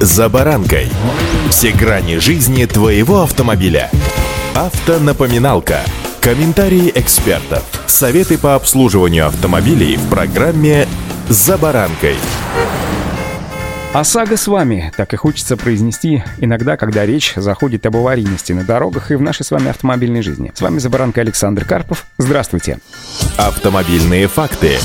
«За баранкой». Все грани жизни твоего автомобиля. Автонапоминалка. Комментарии экспертов. Советы по обслуживанию автомобилей в программе «За баранкой». ОСАГО с вами, так и хочется произнести иногда, когда речь заходит об аварийности на дорогах и в нашей с вами автомобильной жизни. С вами «За баранкой» Александр Карпов. Здравствуйте. Автомобильные факты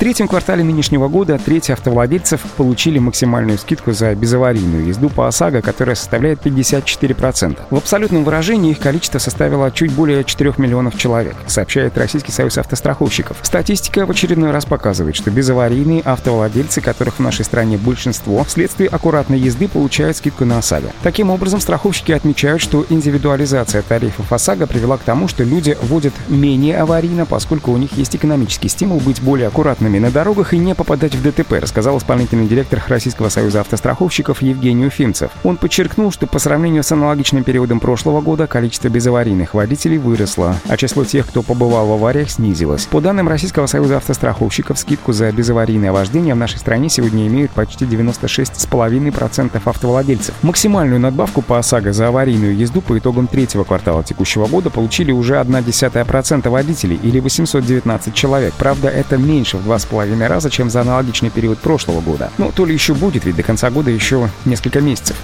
третьем квартале нынешнего года треть автовладельцев получили максимальную скидку за безаварийную езду по ОСАГО, которая составляет 54%. В абсолютном выражении их количество составило чуть более 4 миллионов человек, сообщает Российский союз автостраховщиков. Статистика в очередной раз показывает, что безаварийные автовладельцы, которых в нашей стране большинство, вследствие аккуратной езды получают скидку на ОСАГО. Таким образом, страховщики отмечают, что индивидуализация тарифов ОСАГО привела к тому, что люди водят менее аварийно, поскольку у них есть экономический стимул быть более аккуратными аккуратными на дорогах и не попадать в ДТП, рассказал исполнительный директор Российского союза автостраховщиков Евгений Уфимцев. Он подчеркнул, что по сравнению с аналогичным периодом прошлого года количество безаварийных водителей выросло, а число тех, кто побывал в авариях, снизилось. По данным Российского союза автостраховщиков, скидку за безаварийное вождение в нашей стране сегодня имеют почти 96,5% автовладельцев. Максимальную надбавку по ОСАГО за аварийную езду по итогам третьего квартала текущего года получили уже 0,1% водителей или 819 человек. Правда, это меньше в два с половиной раза, чем за аналогичный период прошлого года. Ну, то ли еще будет, ведь до конца года еще несколько месяцев.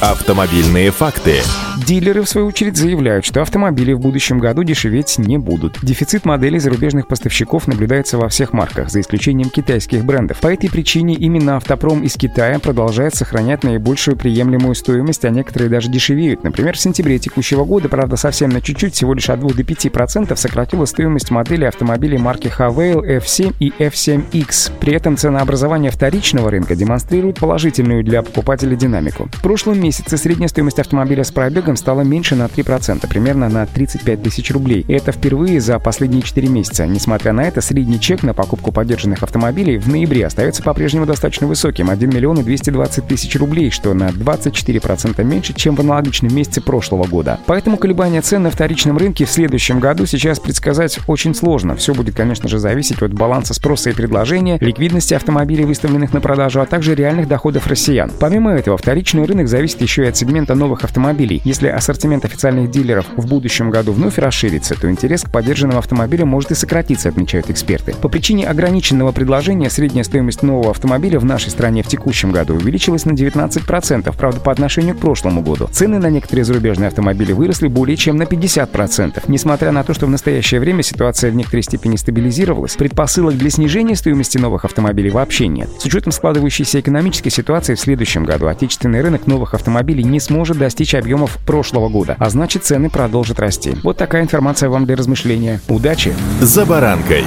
Автомобильные факты. Дилеры, в свою очередь, заявляют, что автомобили в будущем году дешеветь не будут. Дефицит моделей зарубежных поставщиков наблюдается во всех марках, за исключением китайских брендов. По этой причине именно автопром из Китая продолжает сохранять наибольшую приемлемую стоимость, а некоторые даже дешевеют. Например, в сентябре текущего года, правда, совсем на чуть-чуть, всего лишь от 2 до 5% сократила стоимость модели автомобилей марки Havail F7 и F7X. При этом ценообразование вторичного рынка демонстрирует положительную для покупателя динамику. В прошлом месяце средняя стоимость автомобиля с пробегом стала меньше на 3%, примерно на 35 тысяч рублей. Это впервые за последние 4 месяца. Несмотря на это, средний чек на покупку поддержанных автомобилей в ноябре остается по-прежнему достаточно высоким – 1 миллион и 220 тысяч рублей, что на 24% меньше, чем в аналогичном месяце прошлого года. Поэтому колебания цен на вторичном рынке в следующем году сейчас предсказать очень сложно. Все будет, конечно же, зависеть от баланса спроса и предложения, ликвидности автомобилей, выставленных на продажу, а также реальных доходов россиян. Помимо этого, вторичный рынок зависит еще и от сегмента новых автомобилей. Если ассортимент официальных дилеров в будущем году вновь расширится, то интерес к поддержанным автомобилям может и сократиться, отмечают эксперты. По причине ограниченного предложения средняя стоимость нового автомобиля в нашей стране в текущем году увеличилась на 19%, правда, по отношению к прошлому году. Цены на некоторые зарубежные автомобили выросли более чем на 50%. Несмотря на то, что в настоящее время ситуация в некоторой степени стабилизировалась, предпосылок для снижения стоимости новых автомобилей вообще нет. С учетом складывающейся экономической ситуации в следующем году отечественный рынок новых автомобилей не сможет достичь объемов прошлого года, а значит цены продолжат расти. Вот такая информация вам для размышления. Удачи! За баранкой!